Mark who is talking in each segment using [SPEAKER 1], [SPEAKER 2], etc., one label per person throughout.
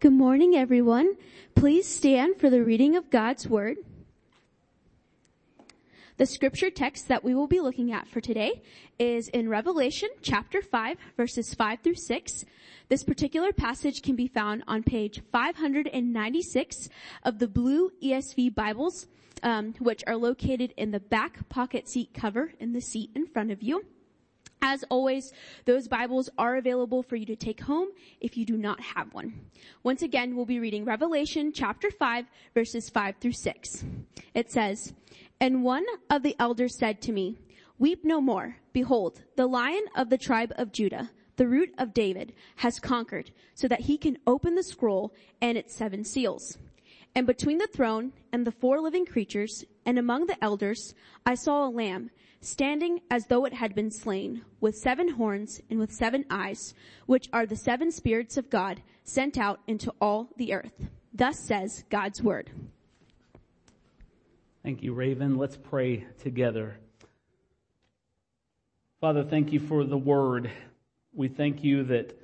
[SPEAKER 1] Good morning, everyone. Please stand for the reading of God's Word. The scripture text that we will be looking at for today is in Revelation chapter 5 verses 5 through 6. This particular passage can be found on page 596 of the blue ESV Bibles, um, which are located in the back pocket seat cover in the seat in front of you. As always, those Bibles are available for you to take home if you do not have one. Once again, we'll be reading Revelation chapter 5 verses 5 through 6. It says, And one of the elders said to me, Weep no more. Behold, the lion of the tribe of Judah, the root of David, has conquered so that he can open the scroll and its seven seals. And between the throne and the four living creatures and among the elders, I saw a lamb standing as though it had been slain, with seven horns and with seven eyes, which are the seven spirits of God sent out into all the earth. Thus says God's word.
[SPEAKER 2] Thank you, Raven. Let's pray together. Father, thank you for the word. We thank you that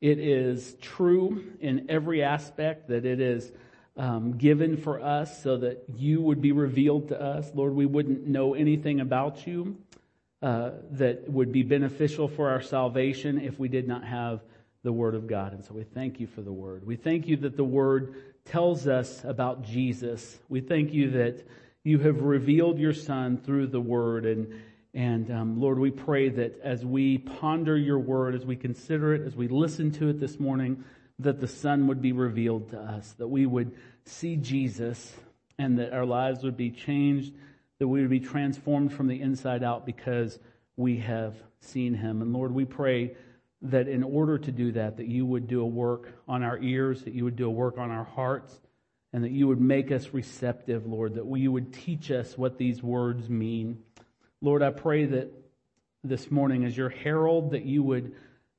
[SPEAKER 2] it is true in every aspect, that it is um, given for us so that you would be revealed to us. Lord, we wouldn't know anything about you uh, that would be beneficial for our salvation if we did not have the Word of God. And so we thank you for the Word. We thank you that the Word tells us about Jesus. We thank you that you have revealed your Son through the Word. And, and um, Lord, we pray that as we ponder your Word, as we consider it, as we listen to it this morning, that the Son would be revealed to us, that we would see Jesus and that our lives would be changed, that we would be transformed from the inside out because we have seen him. And Lord, we pray that in order to do that, that you would do a work on our ears, that you would do a work on our hearts, and that you would make us receptive, Lord, that you would teach us what these words mean. Lord, I pray that this morning as your herald, that you would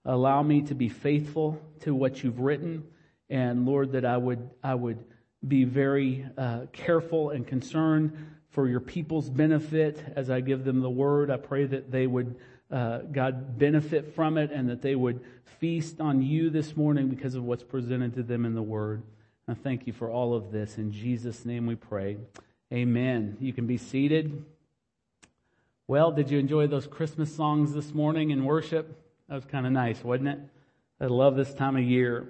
[SPEAKER 2] Allow me to be faithful to what you've written. And Lord, that I would, I would be very uh, careful and concerned for your people's benefit as I give them the word. I pray that they would, uh, God, benefit from it and that they would feast on you this morning because of what's presented to them in the word. I thank you for all of this. In Jesus' name we pray. Amen. You can be seated. Well, did you enjoy those Christmas songs this morning in worship? That was kind of nice, wasn't it? I love this time of year.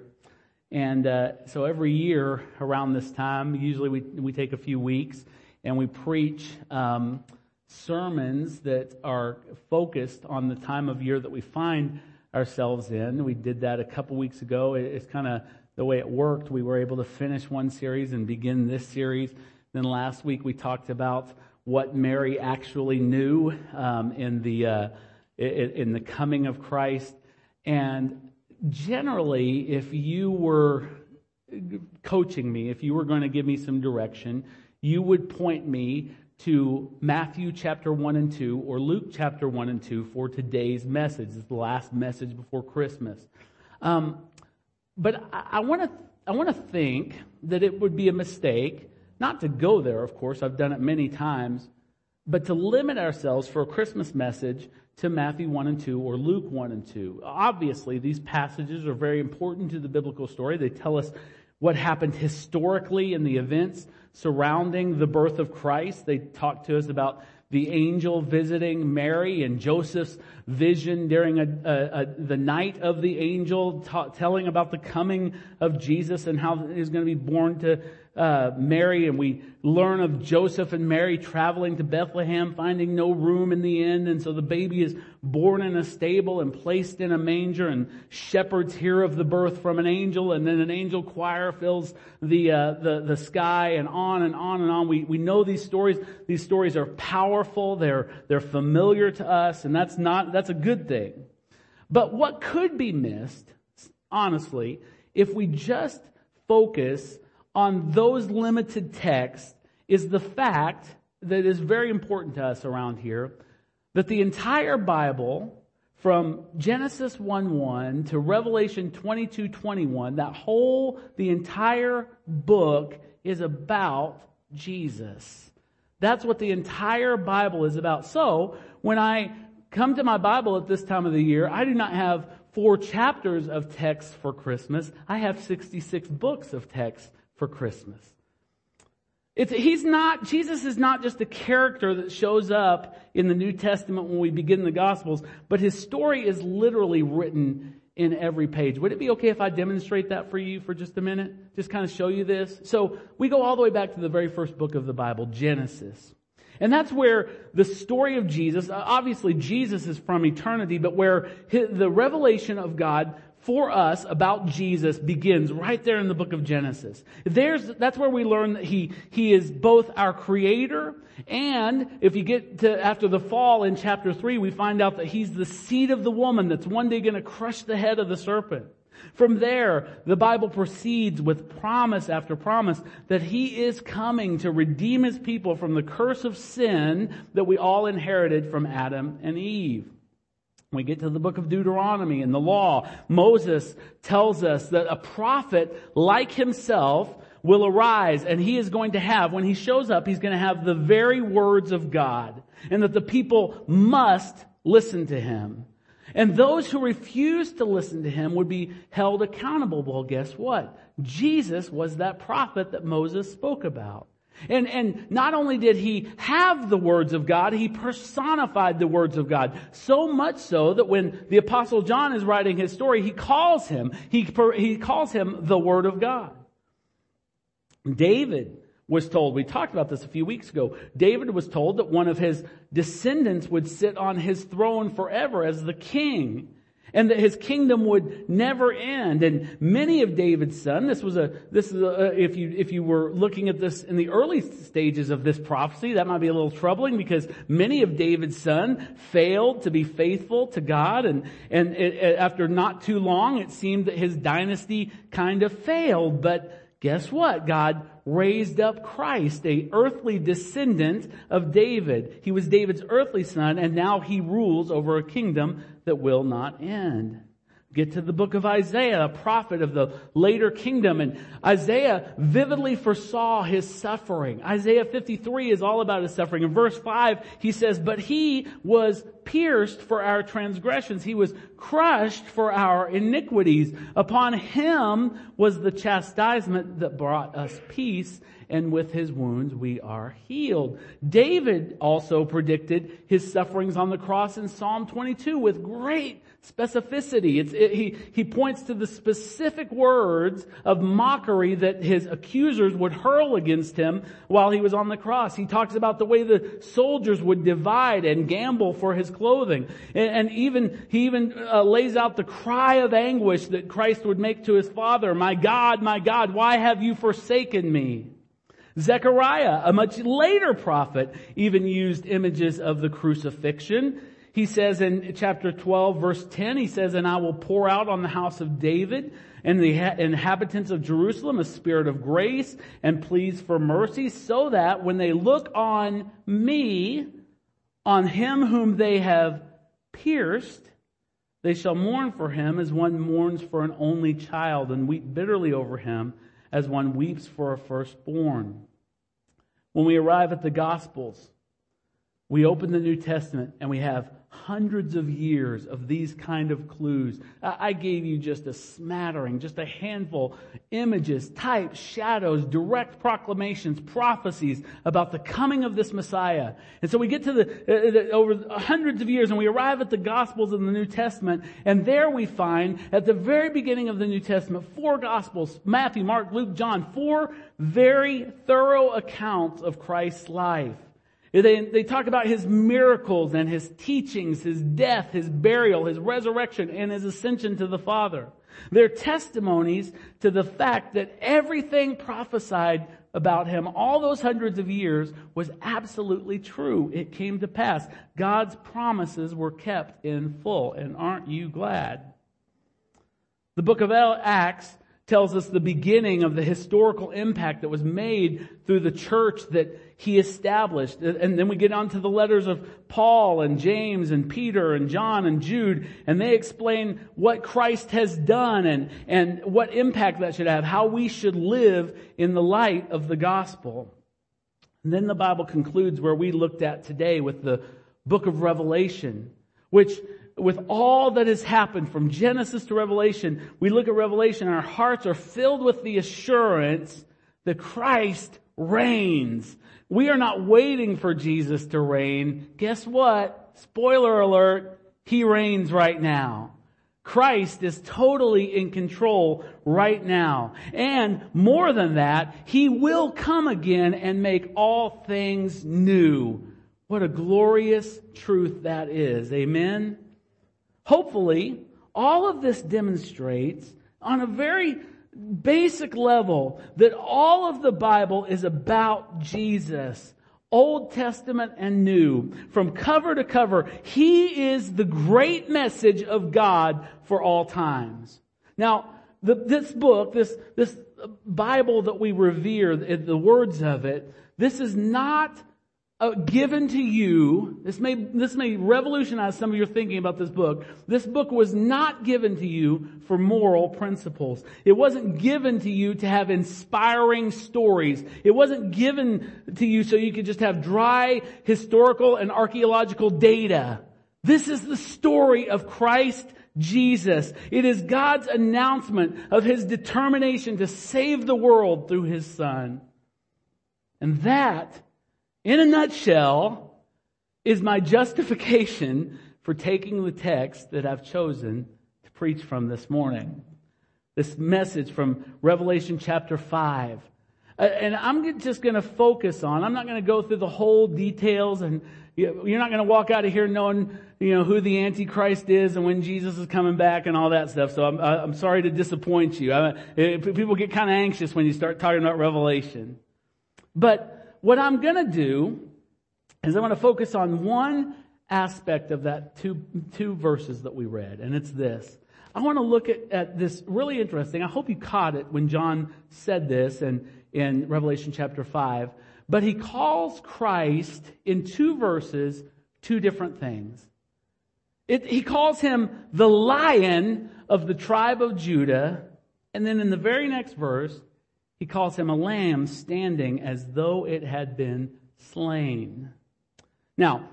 [SPEAKER 2] And uh, so every year around this time, usually we, we take a few weeks and we preach um, sermons that are focused on the time of year that we find ourselves in. We did that a couple weeks ago. It's kind of the way it worked. We were able to finish one series and begin this series. Then last week we talked about what Mary actually knew um, in the uh, in the coming of Christ. And generally, if you were coaching me, if you were going to give me some direction, you would point me to Matthew chapter 1 and 2 or Luke chapter 1 and 2 for today's message. It's the last message before Christmas. Um, but I want to I want to think that it would be a mistake not to go there, of course. I've done it many times, but to limit ourselves for a Christmas message to Matthew 1 and 2 or Luke 1 and 2. Obviously, these passages are very important to the biblical story. They tell us what happened historically in the events surrounding the birth of Christ. They talk to us about the angel visiting Mary and Joseph's vision during a, a, a, the night of the angel, ta- telling about the coming of Jesus and how he's going to be born to uh, Mary, and we learn of Joseph and Mary traveling to Bethlehem, finding no room in the inn, and so the baby is born in a stable and placed in a manger, and shepherds hear of the birth from an angel, and then an angel choir fills the uh, the the sky, and on and on and on. We we know these stories. These stories are powerful. They're they're familiar to us, and that's not that's a good thing. But what could be missed, honestly, if we just focus on those limited texts is the fact that is very important to us around here that the entire Bible from Genesis 1-1 to Revelation 22-21, that whole, the entire book is about Jesus. That's what the entire Bible is about. So, when I come to my Bible at this time of the year, I do not have four chapters of text for Christmas. I have 66 books of text for Christmas. It's, he's not, Jesus is not just a character that shows up in the New Testament when we begin the Gospels, but his story is literally written in every page. Would it be okay if I demonstrate that for you for just a minute? Just kind of show you this? So we go all the way back to the very first book of the Bible, Genesis. And that's where the story of Jesus, obviously Jesus is from eternity, but where the revelation of God for us about Jesus begins right there in the book of Genesis. There's, that's where we learn that he, he is both our creator and if you get to after the fall in chapter three, we find out that he's the seed of the woman that's one day going to crush the head of the serpent. From there, the Bible proceeds with promise after promise that He is coming to redeem His people from the curse of sin that we all inherited from Adam and Eve. We get to the book of Deuteronomy and the law. Moses tells us that a prophet like himself will arise and he is going to have, when he shows up, he's going to have the very words of God and that the people must listen to him. And those who refused to listen to him would be held accountable. Well, guess what? Jesus was that prophet that Moses spoke about. And, and not only did he have the words of God, he personified the words of God. So much so that when the apostle John is writing his story, he calls him, he, he calls him the word of God. David was told, we talked about this a few weeks ago, David was told that one of his descendants would sit on his throne forever as the king. And that his kingdom would never end. And many of David's sons, this was a, this is a, if you, if you were looking at this in the early stages of this prophecy, that might be a little troubling because many of David's sons failed to be faithful to God. And, and it, it, after not too long, it seemed that his dynasty kind of failed. But guess what? God raised up Christ, a earthly descendant of David. He was David's earthly son, and now he rules over a kingdom that will not end. Get to the book of Isaiah, a prophet of the later kingdom, and Isaiah vividly foresaw his suffering. Isaiah 53 is all about his suffering. In verse 5, he says, But he was pierced for our transgressions. He was crushed for our iniquities. Upon him was the chastisement that brought us peace, and with his wounds we are healed. David also predicted his sufferings on the cross in Psalm 22 with great specificity. It, he, he points to the specific words of mockery that his accusers would hurl against him while he was on the cross. He talks about the way the soldiers would divide and gamble for his clothing. And, and even, he even uh, lays out the cry of anguish that Christ would make to his father, my God, my God, why have you forsaken me? Zechariah, a much later prophet, even used images of the crucifixion. He says in chapter 12 verse 10, he says, and I will pour out on the house of David and the inhabitants of Jerusalem a spirit of grace and pleas for mercy so that when they look on me, on him whom they have pierced, they shall mourn for him as one mourns for an only child and weep bitterly over him as one weeps for a firstborn. When we arrive at the Gospels, we open the New Testament and we have hundreds of years of these kind of clues. I gave you just a smattering, just a handful, images, types, shadows, direct proclamations, prophecies about the coming of this Messiah. And so we get to the, uh, the, over hundreds of years and we arrive at the Gospels in the New Testament and there we find at the very beginning of the New Testament four Gospels, Matthew, Mark, Luke, John, four very thorough accounts of Christ's life. They, they talk about his miracles and his teachings, his death, his burial, his resurrection, and his ascension to the Father. They're testimonies to the fact that everything prophesied about him all those hundreds of years was absolutely true. It came to pass. God's promises were kept in full. And aren't you glad? The book of Acts tells us the beginning of the historical impact that was made through the church that he established. And then we get on to the letters of Paul and James and Peter and John and Jude, and they explain what Christ has done and, and what impact that should have, how we should live in the light of the gospel. And then the Bible concludes where we looked at today with the book of Revelation, which with all that has happened from Genesis to Revelation, we look at Revelation and our hearts are filled with the assurance that Christ reigns. We are not waiting for Jesus to reign. Guess what? Spoiler alert, He reigns right now. Christ is totally in control right now. And more than that, He will come again and make all things new. What a glorious truth that is. Amen? Hopefully, all of this demonstrates on a very basic level that all of the Bible is about Jesus. Old Testament and New, from cover to cover, He is the great message of God for all times. Now, the, this book, this, this Bible that we revere, the words of it, this is not uh, given to you, this may, this may revolutionize some of your thinking about this book. This book was not given to you for moral principles. It wasn't given to you to have inspiring stories. It wasn't given to you so you could just have dry historical and archaeological data. This is the story of Christ Jesus. It is God's announcement of His determination to save the world through His Son. And that in a nutshell, is my justification for taking the text that I've chosen to preach from this morning. This message from Revelation chapter 5. Uh, and I'm just going to focus on, I'm not going to go through the whole details and you're not going to walk out of here knowing, you know, who the Antichrist is and when Jesus is coming back and all that stuff. So I'm, I'm sorry to disappoint you. I, people get kind of anxious when you start talking about Revelation. But what I'm going to do is I'm going to focus on one aspect of that two, two verses that we read, and it's this. I want to look at, at this really interesting. I hope you caught it when John said this in, in Revelation chapter 5. But he calls Christ in two verses two different things. It, he calls him the lion of the tribe of Judah. And then in the very next verse, he calls him a lamb standing as though it had been slain. Now,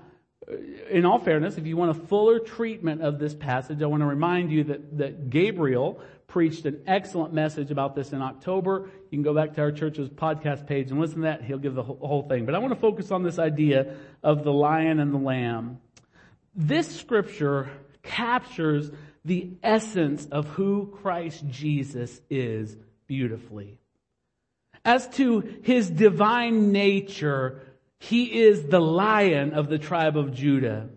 [SPEAKER 2] in all fairness, if you want a fuller treatment of this passage, I want to remind you that, that Gabriel preached an excellent message about this in October. You can go back to our church's podcast page and listen to that. He'll give the whole thing. But I want to focus on this idea of the lion and the lamb. This scripture captures the essence of who Christ Jesus is beautifully. As to his divine nature, he is the lion of the tribe of Judah.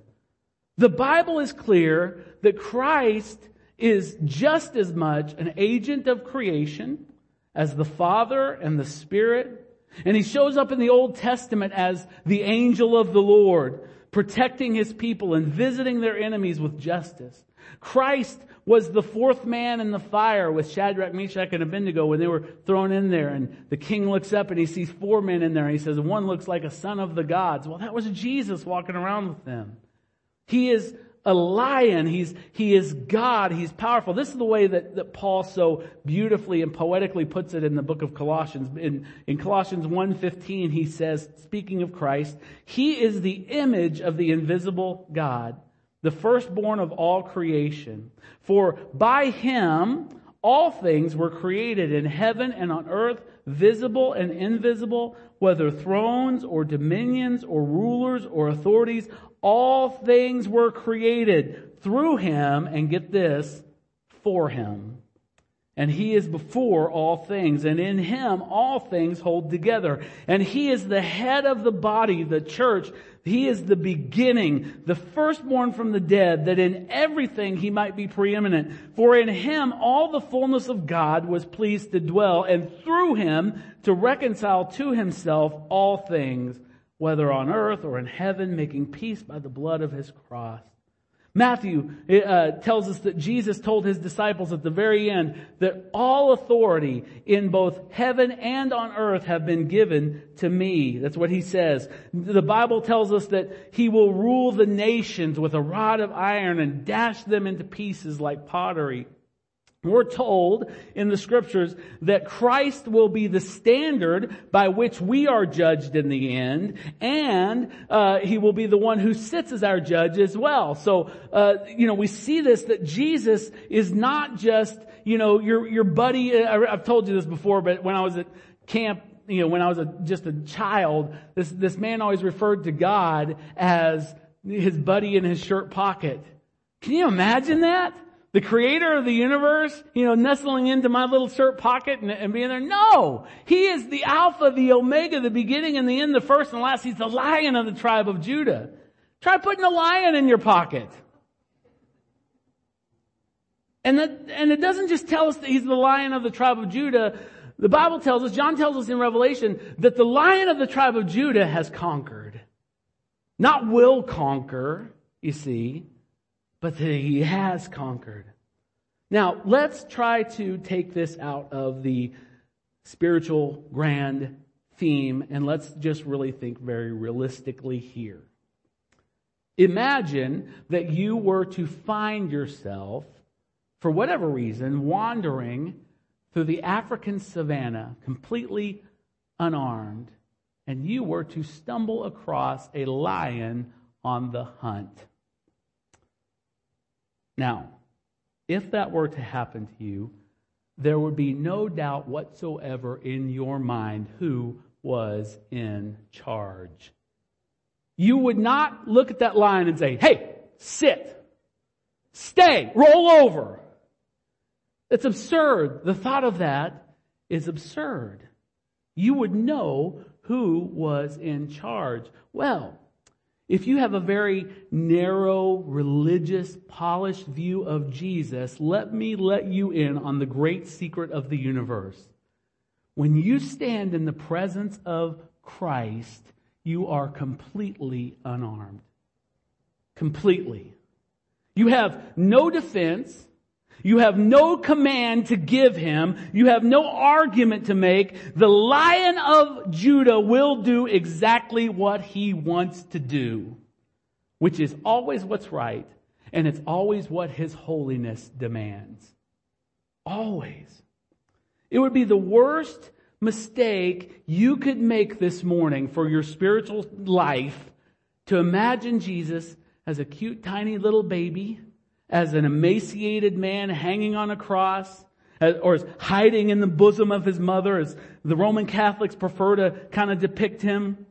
[SPEAKER 2] The Bible is clear that Christ is just as much an agent of creation as the Father and the Spirit. And he shows up in the Old Testament as the angel of the Lord, protecting his people and visiting their enemies with justice. Christ was the fourth man in the fire with Shadrach, Meshach, and Abednego when they were thrown in there. And the king looks up and he sees four men in there and he says, one looks like a son of the gods. Well, that was Jesus walking around with them. He is a lion. He's, he is God. He's powerful. This is the way that, that Paul so beautifully and poetically puts it in the book of Colossians. In, in Colossians 1.15, he says, speaking of Christ, He is the image of the invisible God the firstborn of all creation. For by him all things were created in heaven and on earth, visible and invisible, whether thrones or dominions or rulers or authorities, all things were created through him, and get this, for him. And he is before all things, and in him all things hold together. And he is the head of the body, the church, he is the beginning, the firstborn from the dead, that in everything he might be preeminent. For in him all the fullness of God was pleased to dwell, and through him to reconcile to himself all things, whether on earth or in heaven, making peace by the blood of his cross. Matthew uh, tells us that Jesus told his disciples at the very end that all authority in both heaven and on earth have been given to me. That's what he says. The Bible tells us that he will rule the nations with a rod of iron and dash them into pieces like pottery. We're told in the scriptures that Christ will be the standard by which we are judged in the end, and uh, He will be the one who sits as our judge as well. So, uh, you know, we see this that Jesus is not just, you know, your your buddy. Uh, I've told you this before, but when I was at camp, you know, when I was a, just a child, this this man always referred to God as his buddy in his shirt pocket. Can you imagine that? The creator of the universe, you know, nestling into my little shirt pocket and, and, being there. No! He is the Alpha, the Omega, the beginning and the end, the first and the last. He's the lion of the tribe of Judah. Try putting a lion in your pocket. And that, and it doesn't just tell us that he's the lion of the tribe of Judah. The Bible tells us, John tells us in Revelation, that the lion of the tribe of Judah has conquered. Not will conquer, you see but that he has conquered. Now, let's try to take this out of the spiritual grand theme and let's just really think very realistically here. Imagine that you were to find yourself, for whatever reason, wandering through the African savannah completely unarmed, and you were to stumble across a lion on the hunt. Now, if that were to happen to you, there would be no doubt whatsoever in your mind who was in charge. You would not look at that lion and say, hey, sit, stay, roll over. It's absurd. The thought of that is absurd. You would know who was in charge. Well, if you have a very narrow, religious, polished view of Jesus, let me let you in on the great secret of the universe. When you stand in the presence of Christ, you are completely unarmed. Completely. You have no defense. You have no command to give him. You have no argument to make. The lion of Judah will do exactly what he wants to do, which is always what's right, and it's always what his holiness demands. Always. It would be the worst mistake you could make this morning for your spiritual life to imagine Jesus as a cute tiny little baby as an emaciated man hanging on a cross, or as hiding in the bosom of his mother, as the Roman Catholics prefer to kind of depict him.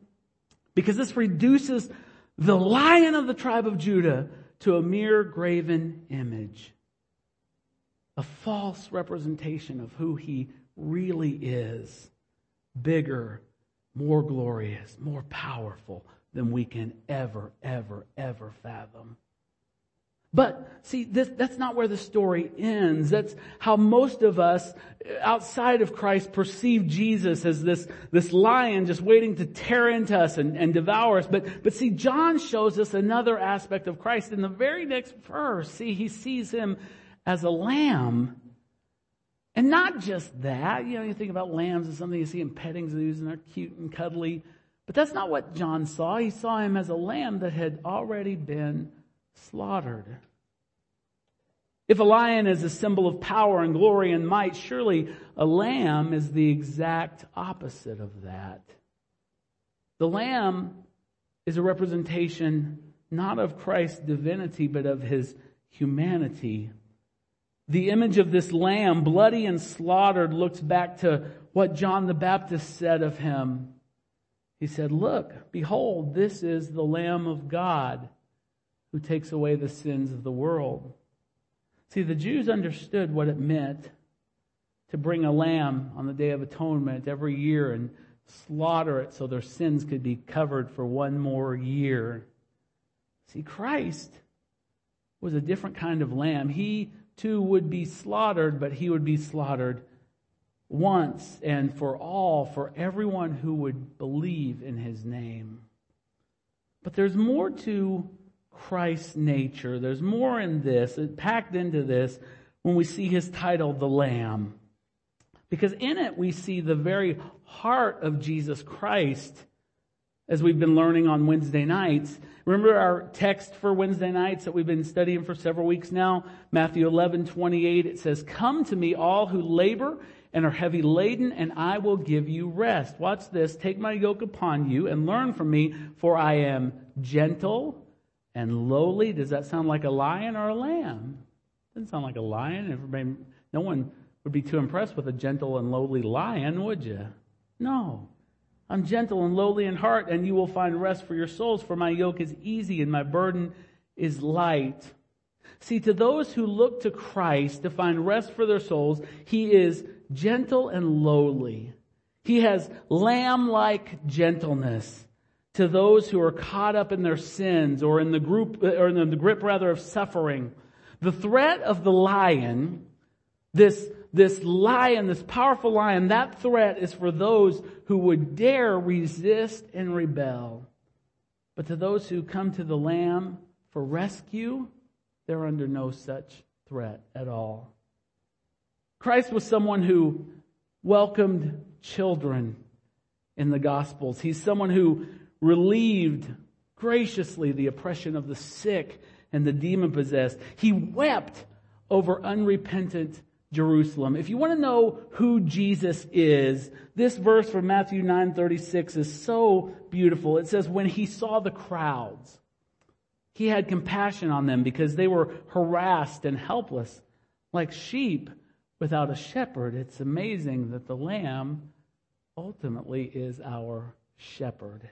[SPEAKER 2] Because this reduces the lion of the tribe of Judah to a mere graven image. A false representation of who he really is. Bigger, more glorious, more powerful than we can ever, ever, ever fathom. But see, this, that's not where the story ends. That's how most of us outside of Christ perceive Jesus as this, this lion just waiting to tear into us and, and devour us. But, but see, John shows us another aspect of Christ in the very next verse. See, he sees him as a lamb. And not just that, you know, you think about lambs as something you see in petting zoos and they're cute and cuddly. But that's not what John saw. He saw him as a lamb that had already been slaughtered. If a lion is a symbol of power and glory and might, surely a lamb is the exact opposite of that. The lamb is a representation not of Christ's divinity, but of his humanity. The image of this lamb, bloody and slaughtered, looks back to what John the Baptist said of him. He said, Look, behold, this is the Lamb of God who takes away the sins of the world. See, the Jews understood what it meant to bring a lamb on the Day of Atonement every year and slaughter it so their sins could be covered for one more year. See, Christ was a different kind of lamb. He too would be slaughtered, but he would be slaughtered once and for all for everyone who would believe in his name. But there's more to Christ's nature. There's more in this, uh, packed into this, when we see his title, the Lamb. Because in it we see the very heart of Jesus Christ as we've been learning on Wednesday nights. Remember our text for Wednesday nights that we've been studying for several weeks now? Matthew 11, 28. It says, Come to me all who labor and are heavy laden and I will give you rest. Watch this. Take my yoke upon you and learn from me for I am gentle and lowly. Does that sound like a lion or a lamb? Doesn't sound like a lion. Everybody, no one would be too impressed with a gentle and lowly lion, would you? No. I'm gentle and lowly in heart, and you will find rest for your souls, for my yoke is easy and my burden is light. See, to those who look to Christ to find rest for their souls, He is gentle and lowly. He has lamb-like gentleness to those who are caught up in their sins or in the group, or in the grip rather of suffering. The threat of the lion, this this lion, this powerful lion, that threat is for those who would dare resist and rebel. But to those who come to the Lamb for rescue, they're under no such threat at all. Christ was someone who welcomed children in the Gospels. He's someone who relieved graciously the oppression of the sick and the demon possessed. He wept over unrepentant Jerusalem. If you want to know who Jesus is, this verse from Matthew 9:36 is so beautiful. It says when he saw the crowds, he had compassion on them because they were harassed and helpless like sheep without a shepherd. It's amazing that the lamb ultimately is our shepherd.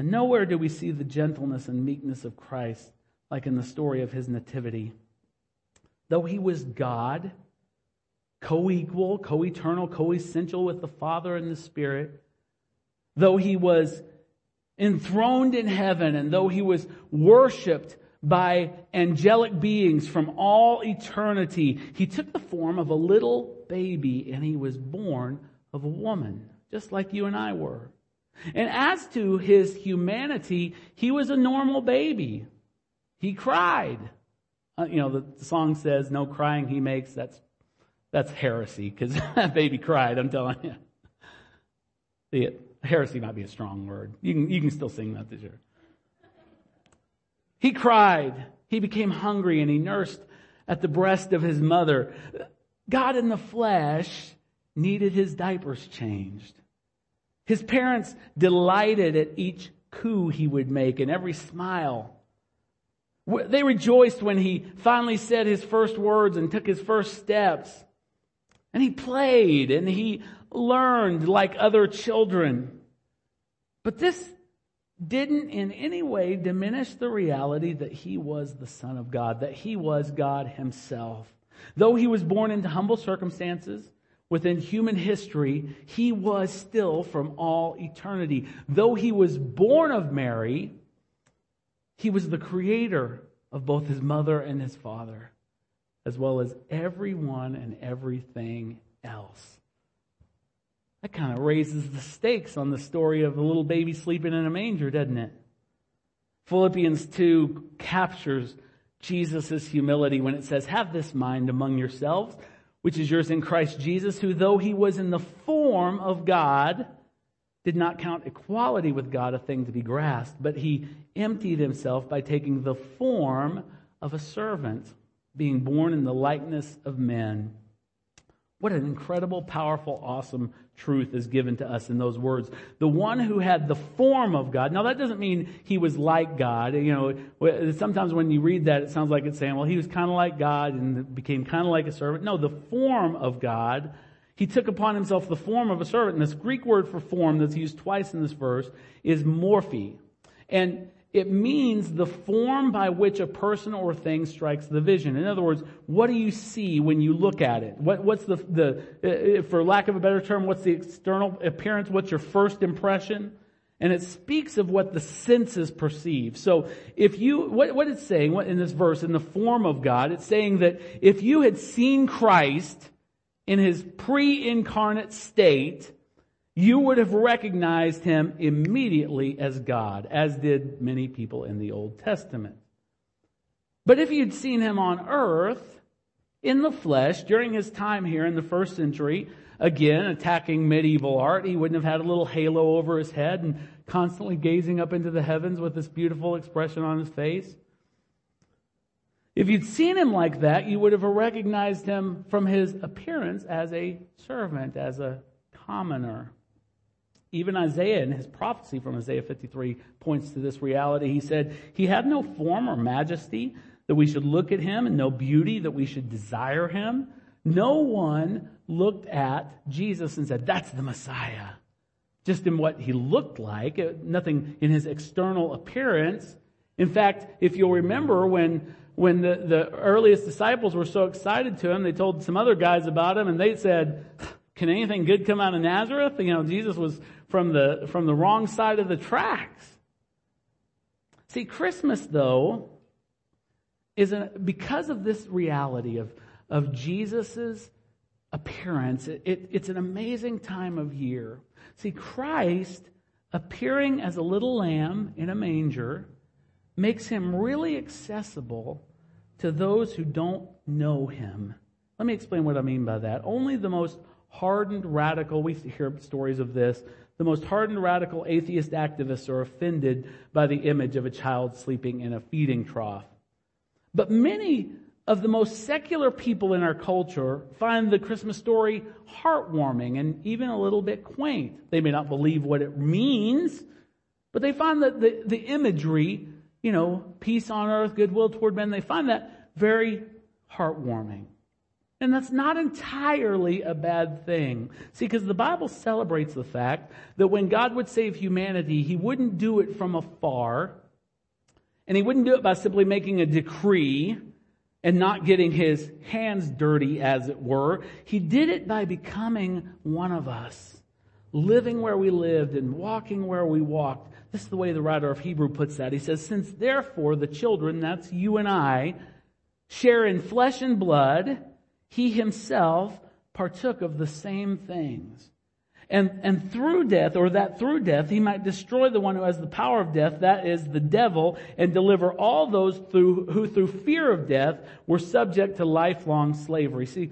[SPEAKER 2] And nowhere do we see the gentleness and meekness of Christ like in the story of his nativity. Though he was God, co-equal, co-eternal, co-essential with the Father and the Spirit, though he was enthroned in heaven and though he was worshiped by angelic beings from all eternity, he took the form of a little baby and he was born of a woman, just like you and I were. And as to his humanity, he was a normal baby. He cried. Uh, you know, the, song says, no crying he makes. That's, that's heresy because that baby cried, I'm telling you. The, heresy might be a strong word. You can, you can still sing that this year. He cried. He became hungry and he nursed at the breast of his mother. God in the flesh needed his diapers changed. His parents delighted at each coo he would make and every smile. They rejoiced when he finally said his first words and took his first steps. And he played and he learned like other children. But this didn't in any way diminish the reality that he was the Son of God, that he was God himself. Though he was born into humble circumstances within human history, he was still from all eternity. Though he was born of Mary, he was the creator of both his mother and his father, as well as everyone and everything else. That kind of raises the stakes on the story of a little baby sleeping in a manger, doesn't it? Philippians 2 captures Jesus' humility when it says, Have this mind among yourselves, which is yours in Christ Jesus, who though he was in the form of God, did not count equality with God a thing to be grasped, but he emptied himself by taking the form of a servant, being born in the likeness of men. What an incredible, powerful, awesome truth is given to us in those words. The one who had the form of God. Now that doesn't mean he was like God. You know, sometimes when you read that, it sounds like it's saying, well, he was kind of like God and became kind of like a servant. No, the form of God he took upon himself the form of a servant. And this Greek word for form that's used twice in this verse is morphe. And it means the form by which a person or thing strikes the vision. In other words, what do you see when you look at it? What, what's the, the, for lack of a better term, what's the external appearance? What's your first impression? And it speaks of what the senses perceive. So if you, what, what it's saying in this verse, in the form of God, it's saying that if you had seen Christ, in his pre-incarnate state, you would have recognized him immediately as God, as did many people in the Old Testament. But if you'd seen him on earth, in the flesh during his time here in the first century, again attacking medieval art. He wouldn't have had a little halo over his head and constantly gazing up into the heavens with this beautiful expression on his face. If you'd seen him like that, you would have recognized him from his appearance as a servant, as a commoner. Even Isaiah in his prophecy from Isaiah 53 points to this reality. He said, He had no form or majesty that we should look at him and no beauty that we should desire him. No one looked at Jesus and said, That's the Messiah. Just in what he looked like, nothing in his external appearance. In fact, if you'll remember when when the, the earliest disciples were so excited to him, they told some other guys about him and they said, can anything good come out of Nazareth? You know, Jesus was from the, from the wrong side of the tracks. See, Christmas though, is a, because of this reality of, of Jesus' appearance, it, it, it's an amazing time of year. See, Christ appearing as a little lamb in a manger makes him really accessible to those who don't know him. Let me explain what I mean by that. Only the most hardened radical, we hear stories of this, the most hardened radical atheist activists are offended by the image of a child sleeping in a feeding trough. But many of the most secular people in our culture find the Christmas story heartwarming and even a little bit quaint. They may not believe what it means, but they find that the, the imagery you know, peace on earth, goodwill toward men. They find that very heartwarming. And that's not entirely a bad thing. See, because the Bible celebrates the fact that when God would save humanity, He wouldn't do it from afar, and He wouldn't do it by simply making a decree and not getting His hands dirty, as it were. He did it by becoming one of us, living where we lived and walking where we walked, this is the way the writer of Hebrew puts that. He says, since therefore the children, that's you and I, share in flesh and blood, he himself partook of the same things. And, and through death, or that through death, he might destroy the one who has the power of death, that is the devil, and deliver all those through, who through fear of death were subject to lifelong slavery. See,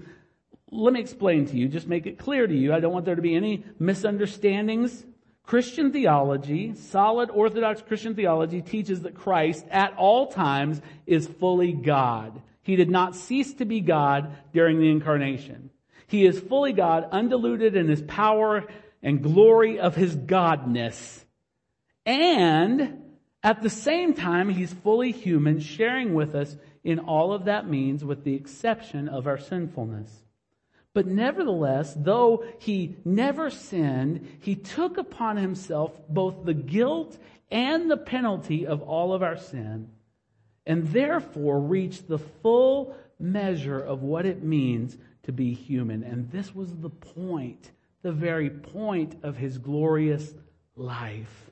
[SPEAKER 2] let me explain to you, just make it clear to you. I don't want there to be any misunderstandings Christian theology, solid Orthodox Christian theology teaches that Christ at all times is fully God. He did not cease to be God during the incarnation. He is fully God, undiluted in his power and glory of his godness. And at the same time, he's fully human, sharing with us in all of that means with the exception of our sinfulness. But nevertheless, though he never sinned, he took upon himself both the guilt and the penalty of all of our sin, and therefore reached the full measure of what it means to be human. And this was the point, the very point of his glorious life.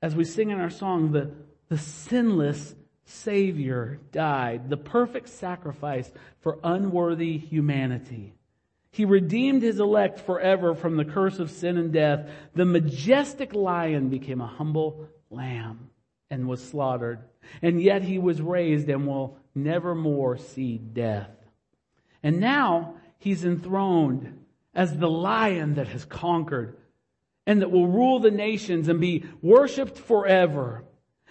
[SPEAKER 2] As we sing in our song, the, the sinless Savior died, the perfect sacrifice for unworthy humanity. He redeemed his elect forever from the curse of sin and death. The majestic lion became a humble lamb and was slaughtered. And yet he was raised and will never more see death. And now he's enthroned as the lion that has conquered and that will rule the nations and be worshiped forever.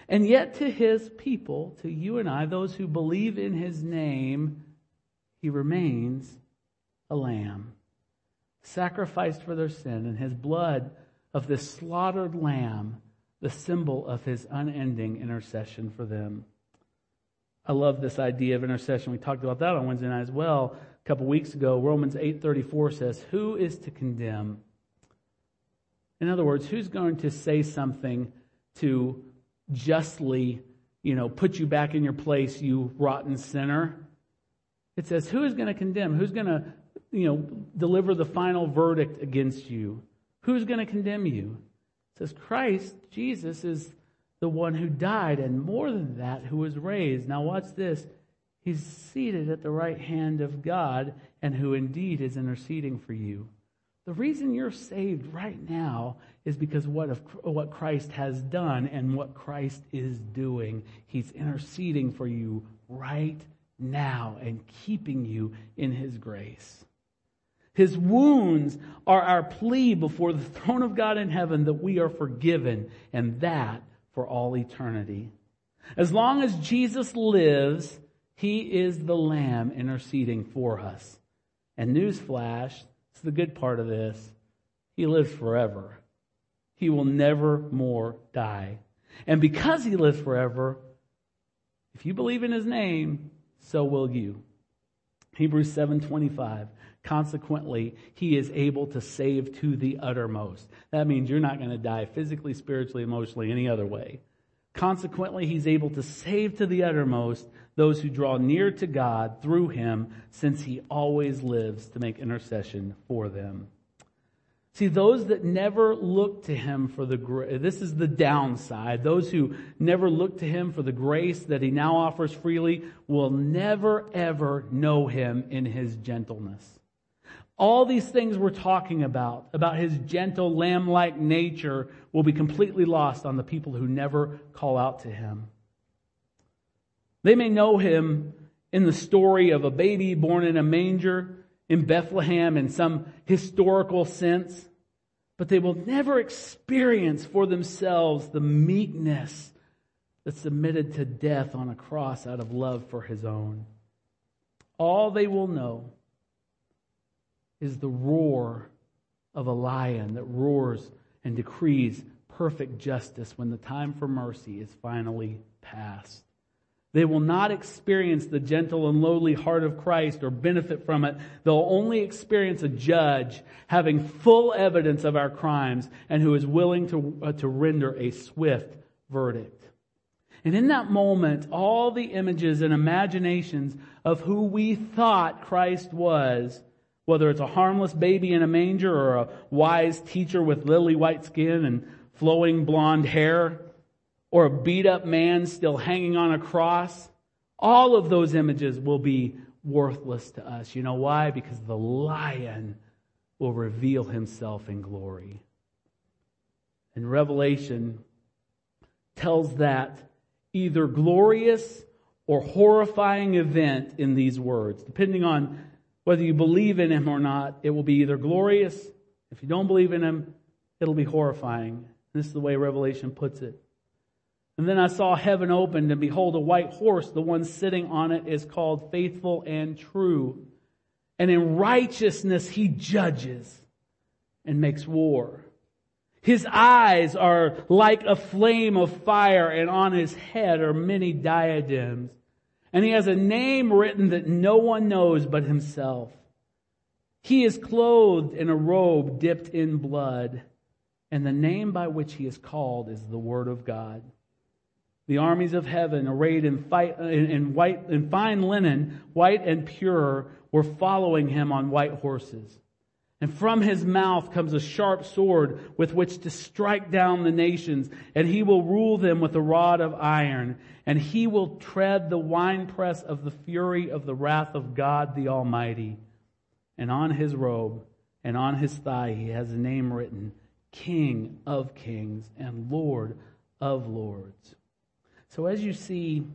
[SPEAKER 2] And yet to his people, to you and I, those who believe in his name, he remains a lamb, sacrificed for their sin, and his blood of this slaughtered lamb, the symbol of his unending intercession for them. I love this idea of intercession. We talked about that on Wednesday night as well. A couple weeks ago, Romans 8:34 says, "Who is to condemn?" In other words, who's going to say something to justly, you know, put you back in your place, you rotten sinner. It says, who is going to condemn? Who's going to, you know, deliver the final verdict against you? Who's going to condemn you? Says, Christ, Jesus, is the one who died, and more than that, who was raised. Now, watch this. He's seated at the right hand of God, and who indeed is interceding for you. The reason you're saved right now is because what, of, what Christ has done and what Christ is doing. He's interceding for you right now and keeping you in his grace. His wounds are our plea before the throne of God in heaven that we are forgiven, and that for all eternity. As long as Jesus lives, he is the Lamb interceding for us. And newsflash, it's the good part of this, he lives forever. He will never more die. And because he lives forever, if you believe in his name, so will you. Hebrews 7:25 Consequently, he is able to save to the uttermost. That means you're not going to die physically, spiritually, emotionally, any other way. Consequently, he's able to save to the uttermost those who draw near to God through him, since he always lives to make intercession for them. See, those that never look to him for the, this is the downside. Those who never look to him for the grace that he now offers freely will never ever know him in his gentleness. All these things we're talking about, about his gentle, lamb-like nature, will be completely lost on the people who never call out to him. They may know him in the story of a baby born in a manger in Bethlehem in some historical sense, but they will never experience for themselves the meekness that submitted to death on a cross out of love for his own. All they will know is the roar of a lion that roars and decrees perfect justice when the time for mercy is finally past. They will not experience the gentle and lowly heart of Christ or benefit from it. They'll only experience a judge having full evidence of our crimes and who is willing to, uh, to render a swift verdict. And in that moment, all the images and imaginations of who we thought Christ was whether it's a harmless baby in a manger or a wise teacher with lily white skin and flowing blonde hair, or a beat up man still hanging on a cross, all of those images will be worthless to us. You know why? Because the lion will reveal himself in glory. And Revelation tells that either glorious or horrifying event in these words, depending on whether you believe in him or not, it will be either glorious. If you don't believe in him, it'll be horrifying. This is the way Revelation puts it. And then I saw heaven opened and behold a white horse. The one sitting on it is called faithful and true. And in righteousness he judges and makes war. His eyes are like a flame of fire and on his head are many diadems. And he has a name written that no one knows but himself. He is clothed in a robe dipped in blood, and the name by which he is called is the Word of God. The armies of heaven, arrayed in, fight, in, white, in fine linen, white and pure, were following him on white horses. And from his mouth comes a sharp sword with which to strike down the nations, and he will rule them with a rod of iron, and he will tread the winepress of the fury of the wrath of God the Almighty. And on his robe and on his thigh he has a name written, King of Kings and Lord of Lords. So as you see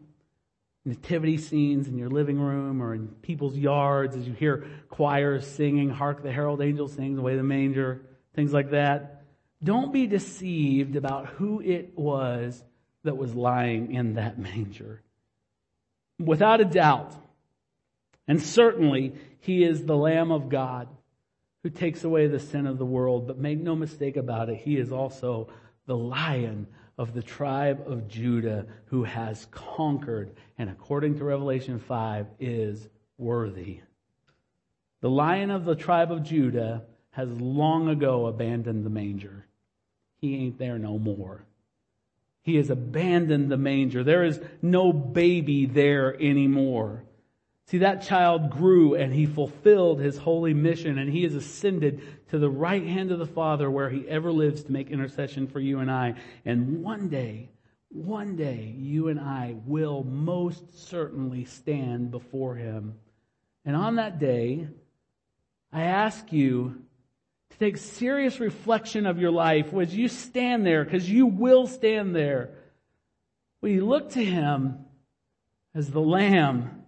[SPEAKER 2] nativity scenes in your living room or in people's yards as you hear choirs singing, Hark the Herald Angels Sing, Away the Manger, things like that. Don't be deceived about who it was that was lying in that manger. Without a doubt, and certainly, he is the Lamb of God who takes away the sin of the world. But make no mistake about it, he is also the Lion of the tribe of Judah who has conquered and according to Revelation 5 is worthy. The lion of the tribe of Judah has long ago abandoned the manger. He ain't there no more. He has abandoned the manger. There is no baby there anymore. See, that child grew and he fulfilled his holy mission and he has ascended to the right hand of the Father where he ever lives to make intercession for you and I. And one day, one day, you and I will most certainly stand before him. And on that day, I ask you to take serious reflection of your life as you stand there, because you will stand there. Will you look to him as the Lamb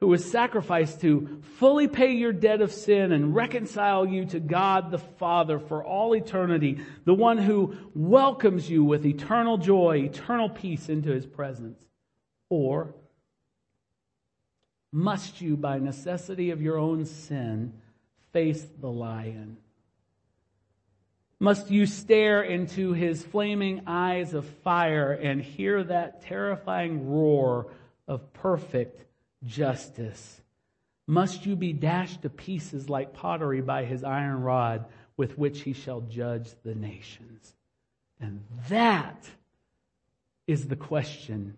[SPEAKER 2] who was sacrificed to fully pay your debt of sin and reconcile you to God the Father for all eternity, the one who welcomes you with eternal joy, eternal peace into his presence? Or must you, by necessity of your own sin, face the lion? Must you stare into his flaming eyes of fire and hear that terrifying roar of perfect justice? Must you be dashed to pieces like pottery by his iron rod with which he shall judge the nations? And that is the question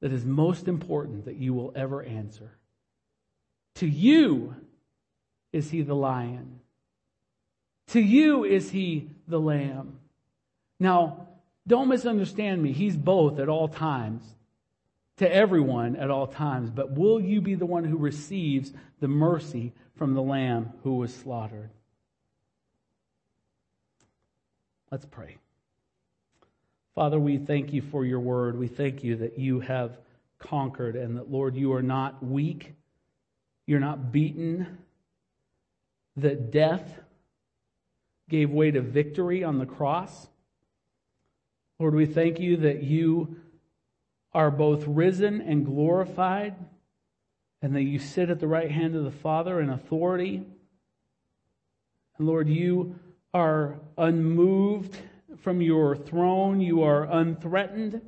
[SPEAKER 2] that is most important that you will ever answer. To you is he the lion. To you is he the lamb. Now, don't misunderstand me. He's both at all times to everyone at all times, but will you be the one who receives the mercy from the Lamb who was slaughtered? Let's pray. Father, we thank you for your word. We thank you that you have conquered and that, Lord, you are not weak. You're not beaten. That death gave way to victory on the cross. Lord, we thank you that you are both risen and glorified, and that you sit at the right hand of the Father in authority. And Lord, you are unmoved from your throne, you are unthreatened.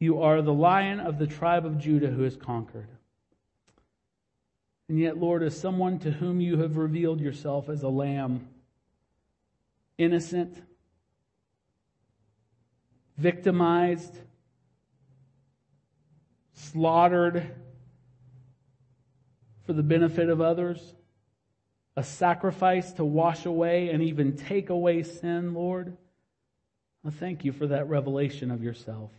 [SPEAKER 2] You are the lion of the tribe of Judah who has conquered. And yet, Lord, as someone to whom you have revealed yourself as a lamb, innocent, victimized, slaughtered for the benefit of others, a sacrifice to wash away and even take away sin, Lord. I thank you for that revelation of yourself.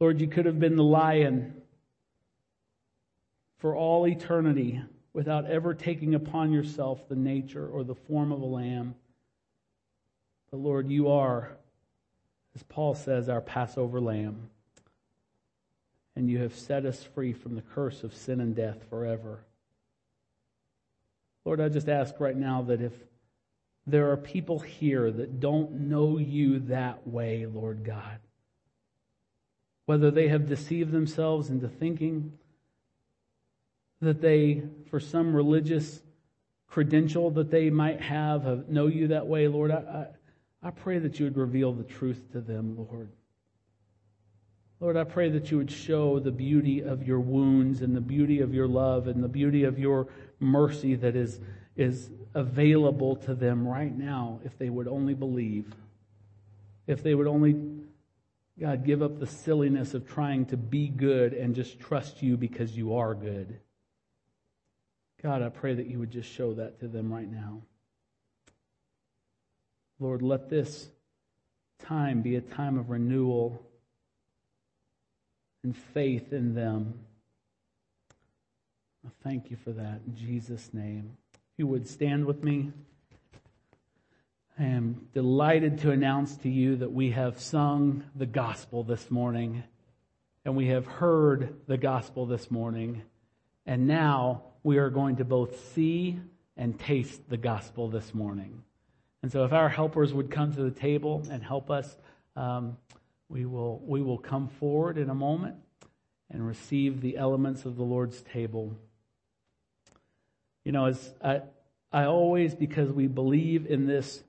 [SPEAKER 2] Lord, you could have been the lion for all eternity without ever taking upon yourself the nature or the form of a lamb. But Lord, you are, as Paul says, our Passover lamb and you have set us free from the curse of sin and death forever. Lord, I just ask right now that if there are people here that don't know you that way, Lord God, whether they have deceived themselves into thinking that they, for some religious credential that they might have, know you that way, Lord, I, I, I pray that you would reveal the truth to them, Lord. Lord, I pray that you would show the beauty of your wounds and the beauty of your love and the beauty of your mercy that is, is available to them right now if they would only believe. If they would only, God, give up the silliness of trying to be good and just trust you because you are good. God, I pray that you would just show that to them right now. Lord, let this time be a time of renewal and faith in them. I thank you for that in Jesus' name. If you would stand with me. I am delighted to announce to you that we have sung the gospel this morning and we have heard the gospel this morning. And now we are going to both see and taste the gospel this morning. And so if our helpers would come to the table and help us, um, we will, we will come forward in a moment and receive the elements of the Lord's table. You know, as I, I always, because we believe in this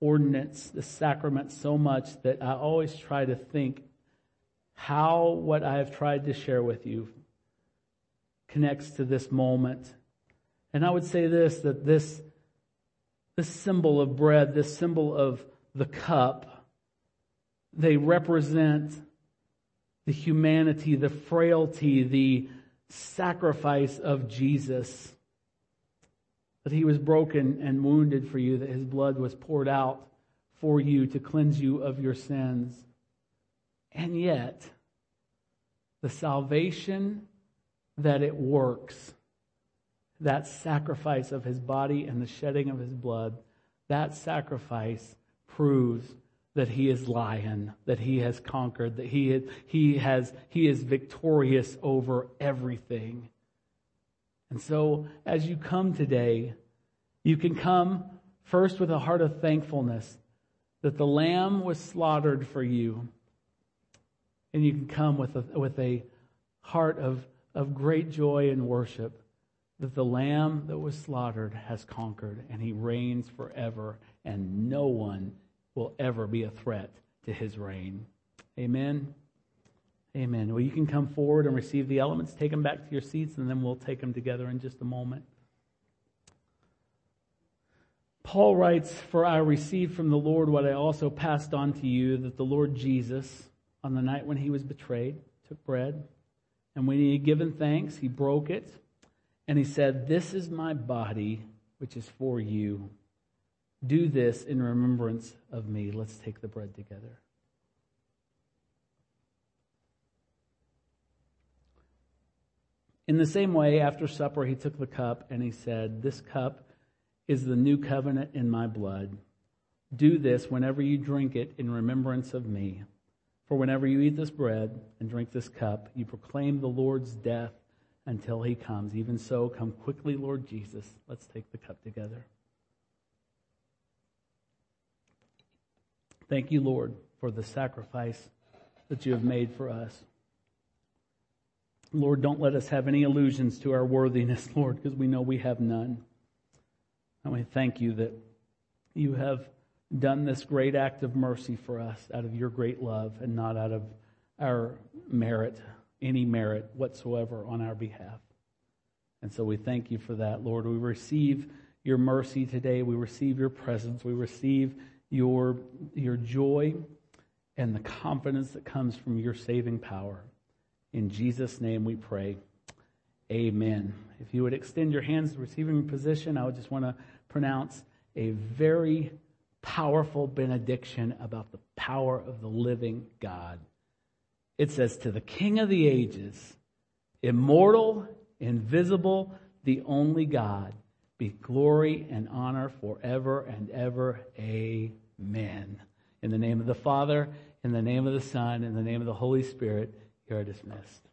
[SPEAKER 2] ordinance, this sacrament so much that I always try to think how what I have tried to share with you connects to this moment. And I would say this, that this, this symbol of bread, this symbol of the cup, they represent the humanity, the frailty, the sacrifice of Jesus. That he was broken and wounded for you, that his blood was poured out for you to cleanse you of your sins. And yet, the salvation that it works, that sacrifice of his body and the shedding of his blood, that sacrifice proves that he is lion, that he has conquered, that he, he has, he is victorious over everything. And so as you come today, you can come first with a heart of thankfulness that the lamb was slaughtered for you. And you can come with a, with a heart of, of great joy and worship that the lamb that was slaughtered has conquered and he reigns forever and no one will ever be a threat to his reign. Amen. Amen. Well, you can come forward and receive the elements, take them back to your seats, and then we'll take them together in just a moment. Paul writes, For I received from the Lord what I also passed on to you, that the Lord Jesus, on the night when he was betrayed, took bread, and when he had given thanks, he broke it, and he said, This is my body, which is for you. Do this in remembrance of me. Let's take the bread together. In the same way, after supper, he took the cup and he said, This cup is the new covenant in my blood. Do this whenever you drink it in remembrance of me. For whenever you eat this bread and drink this cup, you proclaim the Lord's death until he comes. Even so, come quickly, Lord Jesus. Let's take the cup together. Thank you, Lord, for the sacrifice that you have made for us. Lord, don't let us have any illusions to our worthiness, Lord, because we know we have none. And we thank you that you have done this great act of mercy for us out of your great love and not out of our merit, any merit whatsoever on our behalf. And so we thank you for that, Lord. We receive your mercy today. We receive your presence. We receive your, your joy and the confidence that comes from your saving power. In Jesus' name we pray. Amen. If you would extend your hands to receiving position, I would just want to pronounce a very powerful benediction about the power of the living God. It says, To the King of the ages, immortal, invisible, the only God, be glory and honor forever and ever. Amen. In the name of the Father, in the name of the Son, in the name of the Holy Spirit, you are dismissed.